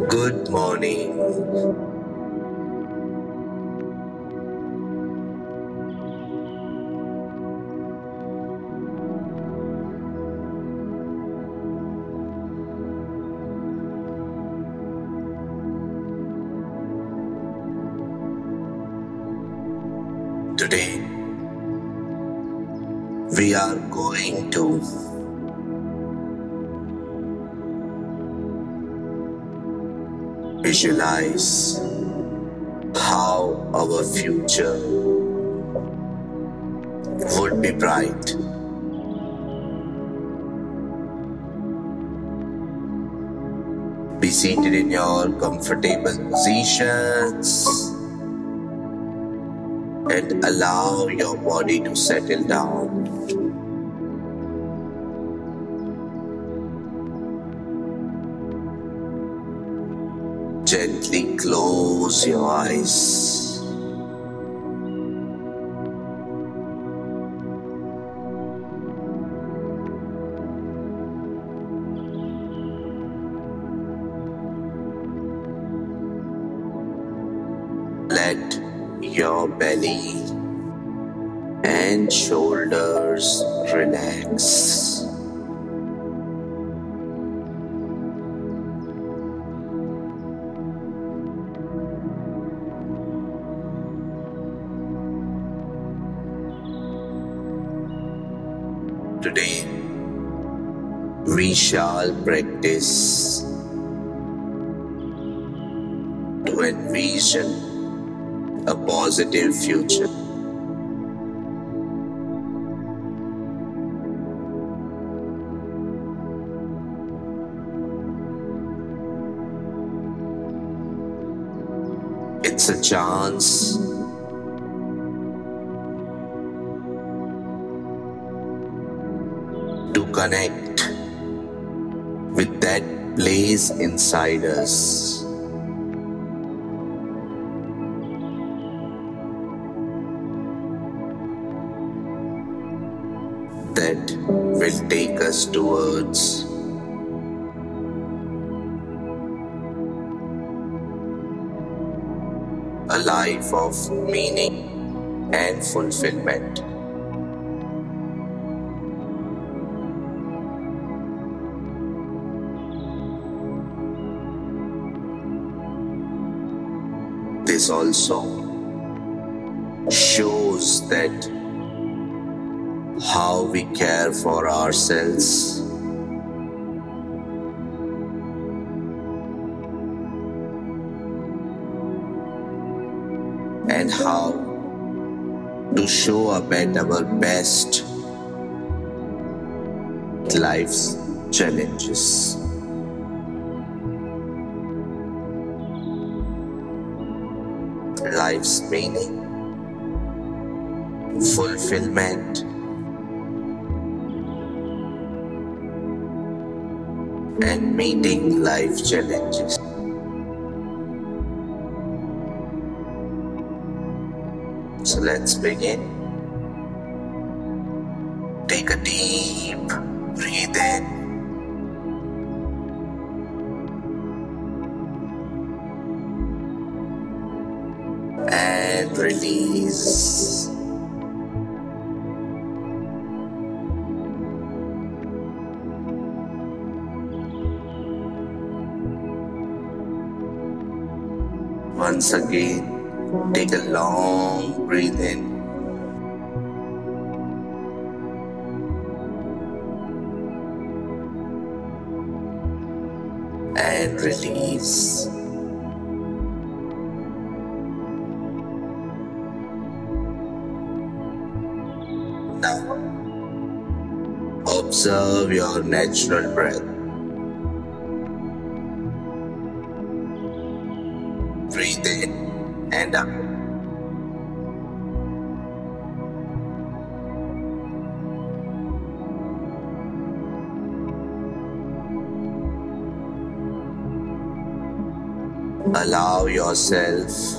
Good morning. Visualize how our future would be bright. Be seated in your comfortable positions and allow your body to settle down. Your eyes. Let your belly and shoulders relax. Today, we shall practice to envision a positive future. It's a chance connect with that place inside us. That will take us towards a life of meaning and fulfillment. Also shows that how we care for ourselves and how to show up at our best life's challenges. Life's meaning, fulfillment, and meeting life challenges. So let's begin. Take a deep breathe in. Release. Once again, take a long breath in. And release. Observe your natural breath. Breathe in and out. Allow yourself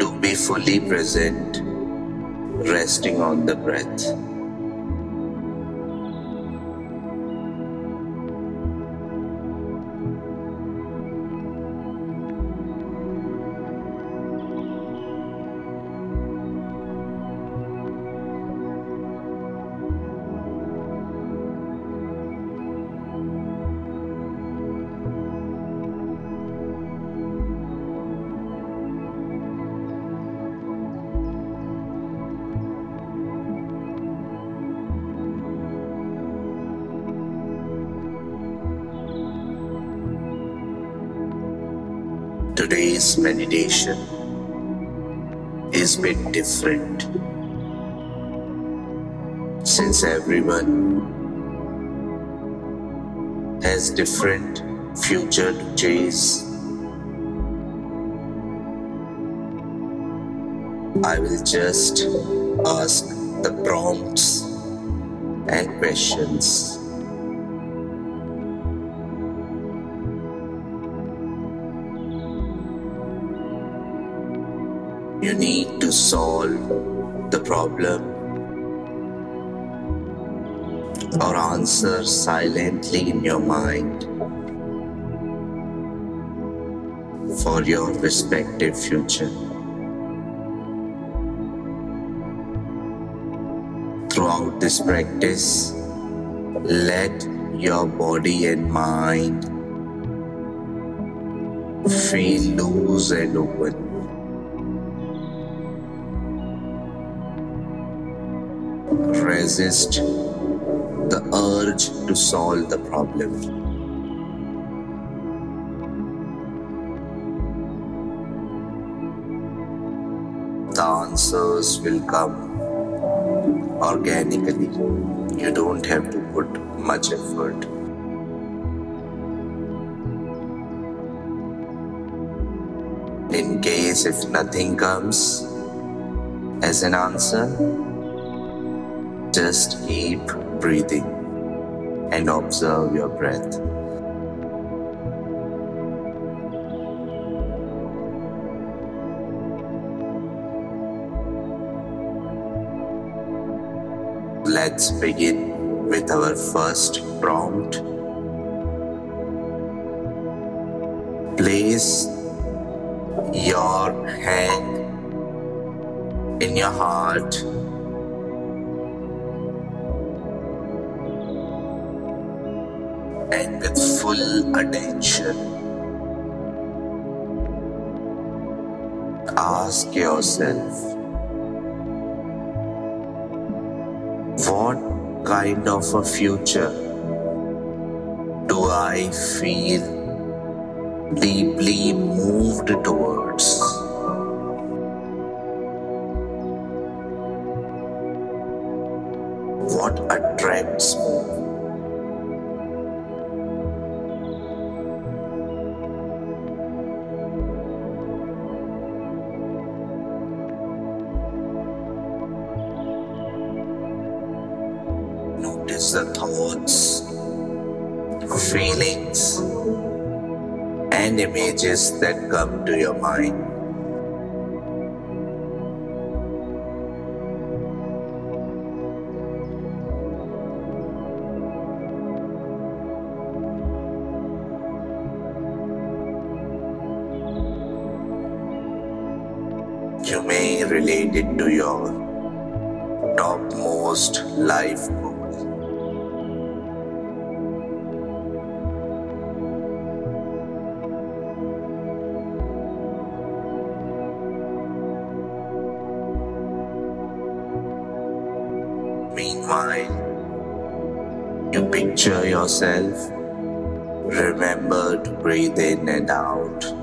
to be fully present, resting on the breath. Is bit different since everyone has different future to chase. I will just ask the prompts and questions. You need to solve the problem or answer silently in your mind for your respective future. Throughout this practice, let your body and mind feel loose and open. Resist the urge to solve the problem. The answers will come organically. You don't have to put much effort. In case if nothing comes as an answer, just keep breathing and observe your breath. Let's begin with our first prompt. Place your hand in your heart full attention ask yourself what kind of a future do I feel deeply moved towards? What attracts me? Images that come to your mind. You may relate it to your topmost life goals. Yourself. Remember to breathe in and out.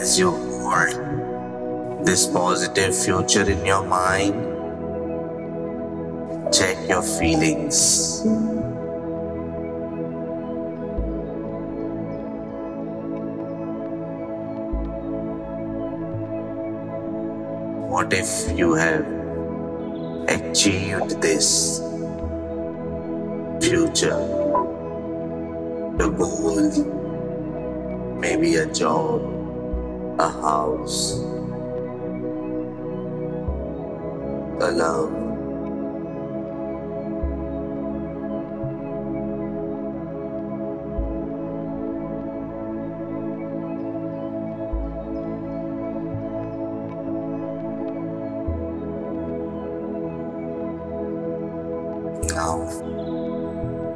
As you hold this positive future in your mind, check your feelings. What if you have achieved this future? The goal maybe a job, a house, a love. Now,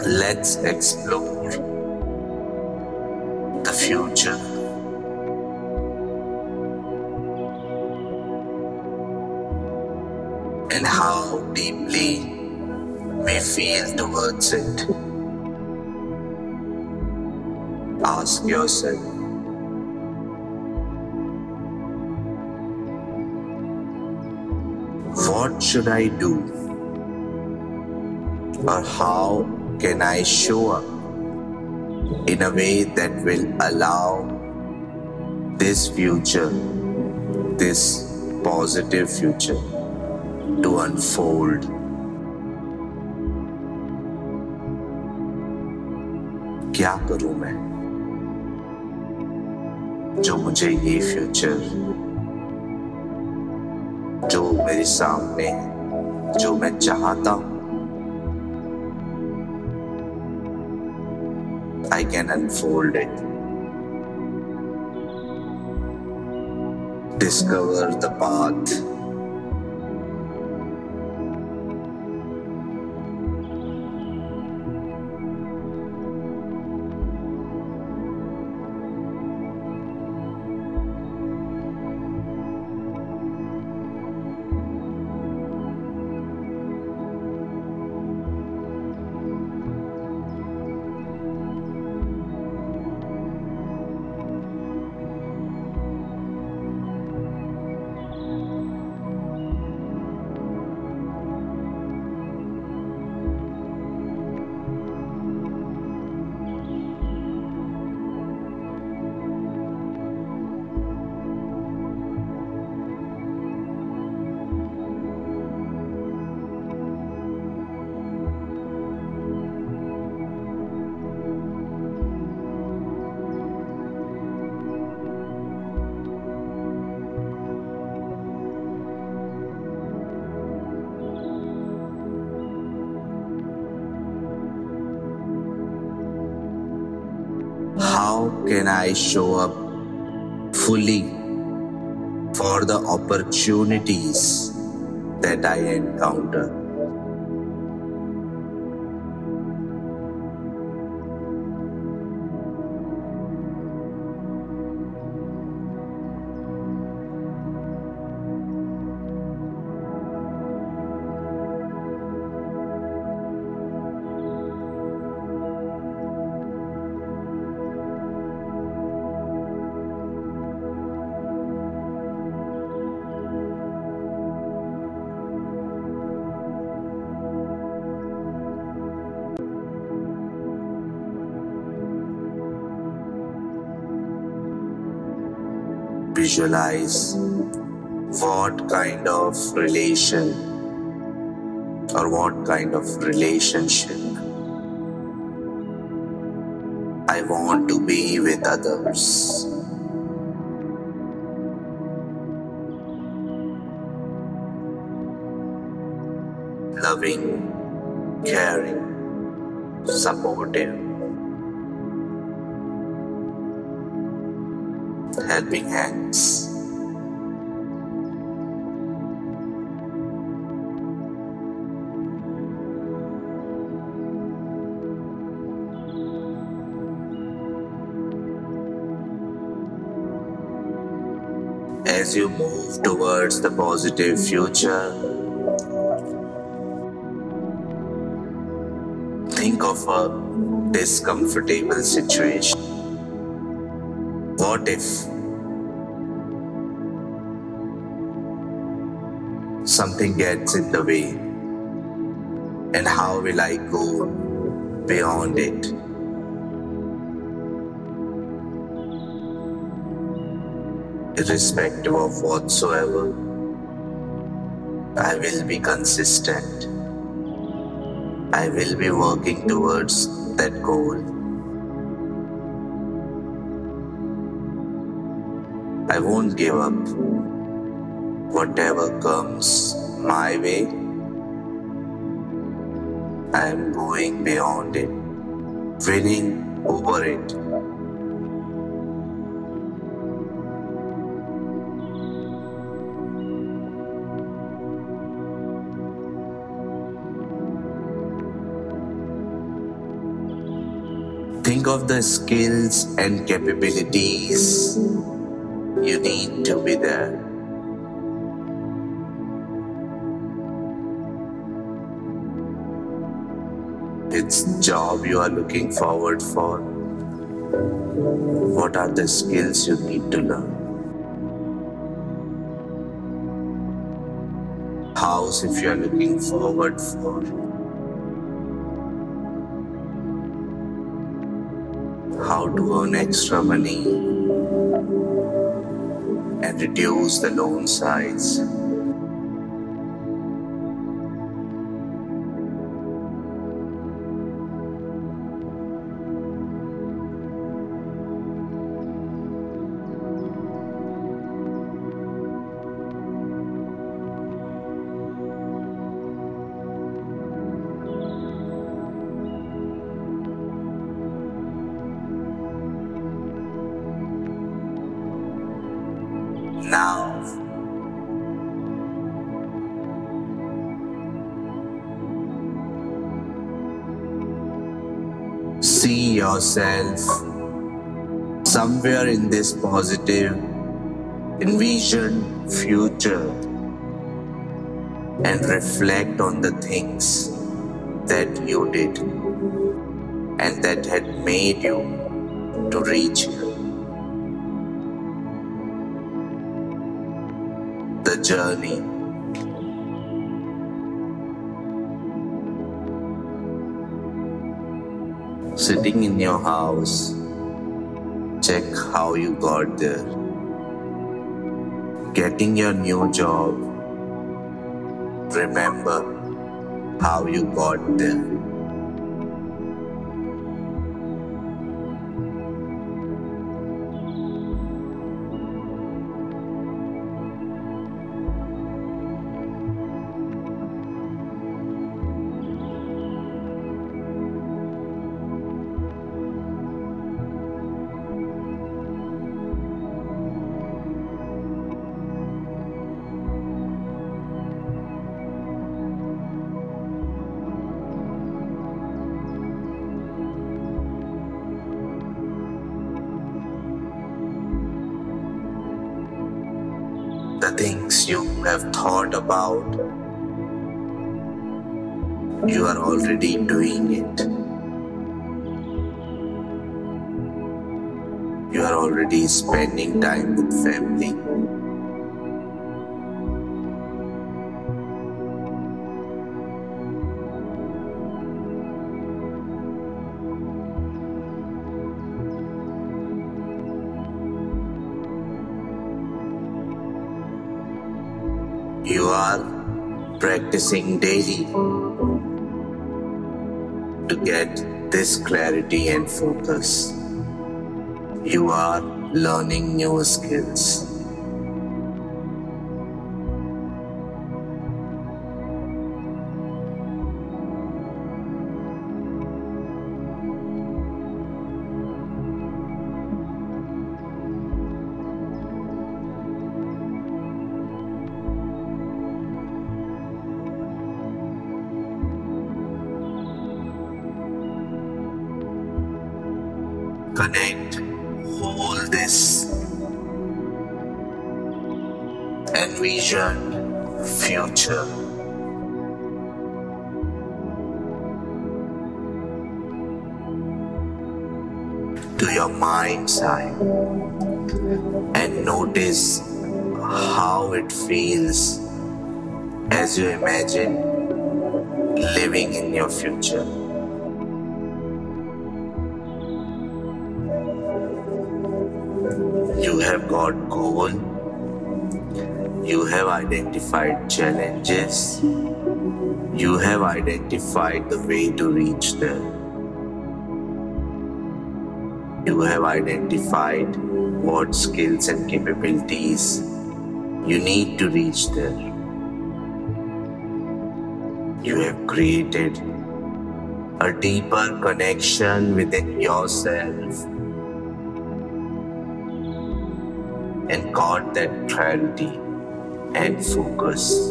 let's explore feel towards it. Ask yourself what should I do? Or how can I show up in a way that will allow this future, this positive future, to unfold? क्या करूँ मैं? जो मुझे ये future जो मेरे सामने, जो मैं चाहता हूँ I can unfold it discover the path I show up fully for the opportunities that I encounter? Visualize what kind of relation or what kind of relationship I want to be with others. Helping hands. As you move towards the positive future, think of a discomfortable situation. What if something gets in the way? And how will I go beyond it? Irrespective of whatsoever, I will be consistent. I will be working towards that goal. I won't give up. Whatever comes my way, I am going beyond it, winning over it. Think of the skills and capabilities you need to be there. It's job you are looking forward for. What are the skills you need to learn? House if you are looking forward for. How to earn extra money and reduce the loan size. Yourself somewhere in this positive, envisioned future and reflect on the things that you did and that had made you to reach here. The journey. Sitting in your house, check how you got there. Getting your new job, remember how you got there. The things you have thought about, you are already doing it. You are already spending time with family. Practicing daily to get this clarity and focus. You are learning new skills. Connect, hold this, envision future. To your mind's eye and notice how it feels as you imagine living in your future. Have got goal. You have identified challenges. You have identified the way to reach there. You have identified what skills and capabilities you need to reach there. You have created a deeper connection within yourself and got that clarity and focus.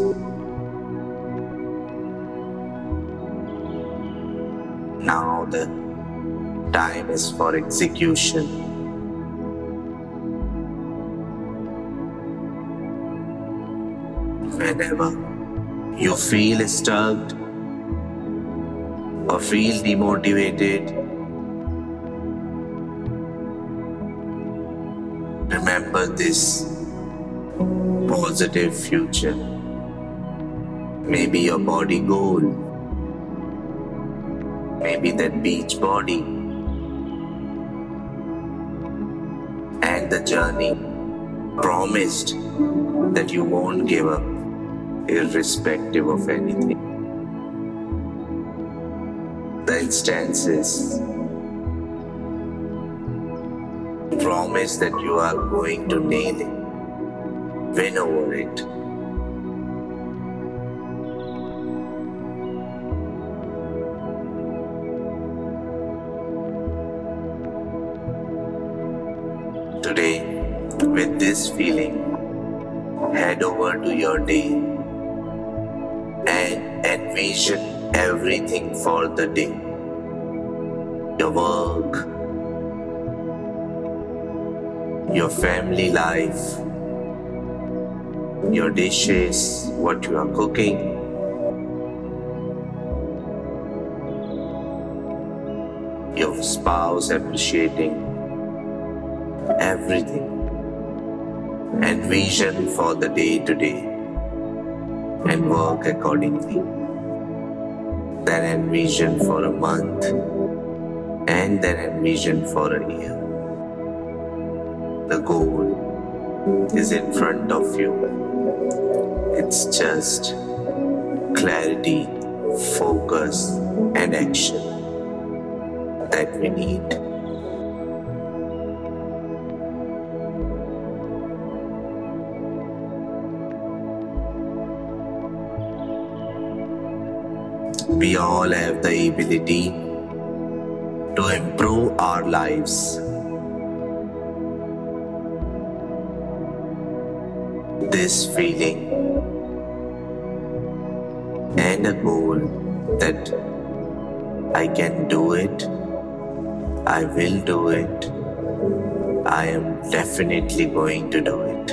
Now the time is for execution. Whenever you feel stuck or feel demotivated, this positive future. Maybe your body goal, maybe that beach body, and the journey promised that you won't give up, irrespective of anything. The instances promise that you are going to nail it win over it. Today, with this feeling, head over to your day and envision everything for the day. Your work, your family life, your dishes, what you are cooking. Your spouse appreciating everything and vision for the day to day and work accordingly. Then envision for a month and then envision for a year. The goal is in front of you. It's just clarity, focus, and action that we need. We all have the ability to improve our lives. This feeling and a goal that I can do it, I will do it, I am definitely going to do it.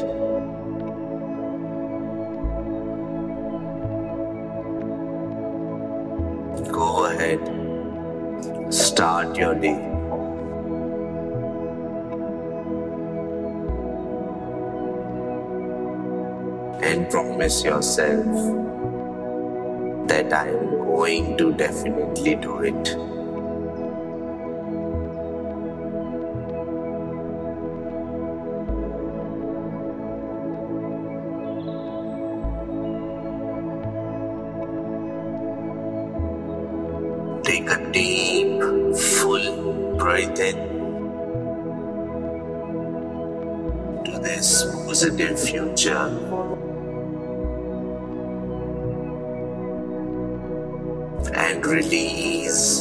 Go ahead, start your day. Promise yourself that I am going to definitely do it. Take a deep, full breath in to this positive future and release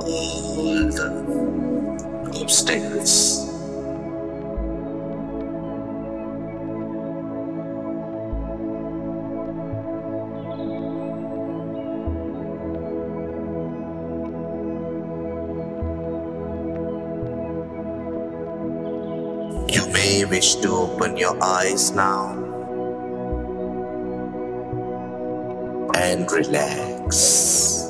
all the obstacles. You may wish to open your eyes now. and relax. Talks.